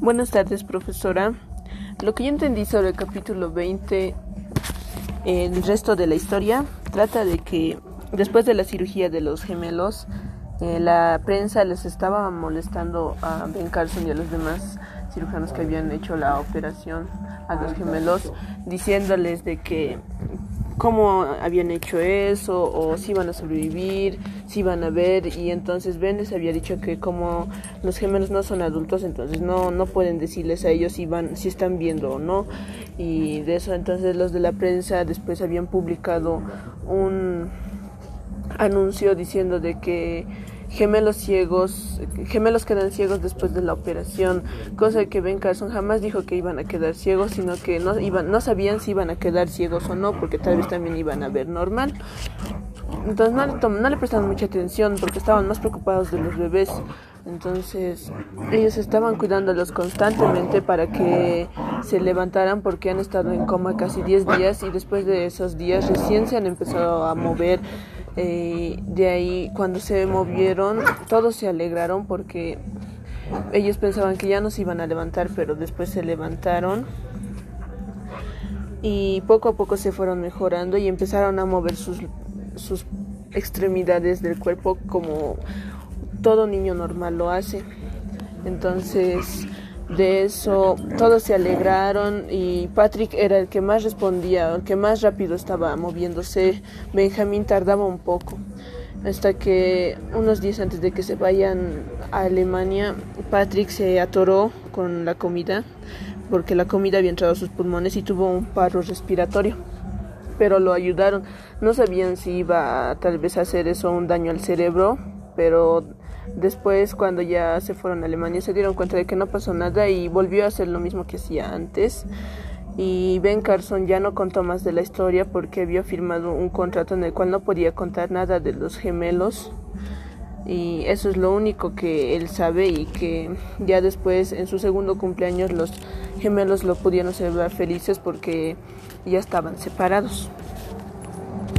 Buenas tardes, profesora. Lo que yo entendí sobre el capítulo 20, el resto de la historia, trata de que después de la cirugía de los gemelos, eh, la prensa les estaba molestando a Ben Carson y a los demás cirujanos que habían hecho la operación a los gemelos, diciéndoles de que cómo habían hecho eso o si iban a sobrevivir, si iban a ver y entonces Ben había dicho que como los gemelos no son adultos entonces no no pueden decirles a ellos si van si están viendo o no. Y de eso entonces los de la prensa después habían publicado un anuncio diciendo de que gemelos ciegos, gemelos quedan ciegos después de la operación, cosa que Ben Carson jamás dijo que iban a quedar ciegos, sino que no iban, no sabían si iban a quedar ciegos o no, porque tal vez también iban a ver normal. Entonces no le, no le prestaron mucha atención porque estaban más preocupados de los bebés. Entonces ellos estaban cuidándolos constantemente para que se levantaran porque han estado en coma casi 10 días y después de esos días recién se han empezado a mover eh, de ahí, cuando se movieron, todos se alegraron porque ellos pensaban que ya no se iban a levantar, pero después se levantaron y poco a poco se fueron mejorando y empezaron a mover sus, sus extremidades del cuerpo como todo niño normal lo hace. Entonces, de eso todos se alegraron y Patrick era el que más respondía, el que más rápido estaba moviéndose. Benjamín tardaba un poco hasta que unos días antes de que se vayan a Alemania, Patrick se atoró con la comida porque la comida había entrado a sus pulmones y tuvo un paro respiratorio. Pero lo ayudaron. No sabían si iba tal vez a hacer eso un daño al cerebro, pero Después, cuando ya se fueron a Alemania, se dieron cuenta de que no pasó nada y volvió a hacer lo mismo que hacía antes. Y Ben Carson ya no contó más de la historia porque había firmado un contrato en el cual no podía contar nada de los gemelos. Y eso es lo único que él sabe y que ya después, en su segundo cumpleaños, los gemelos lo pudieron celebrar felices porque ya estaban separados.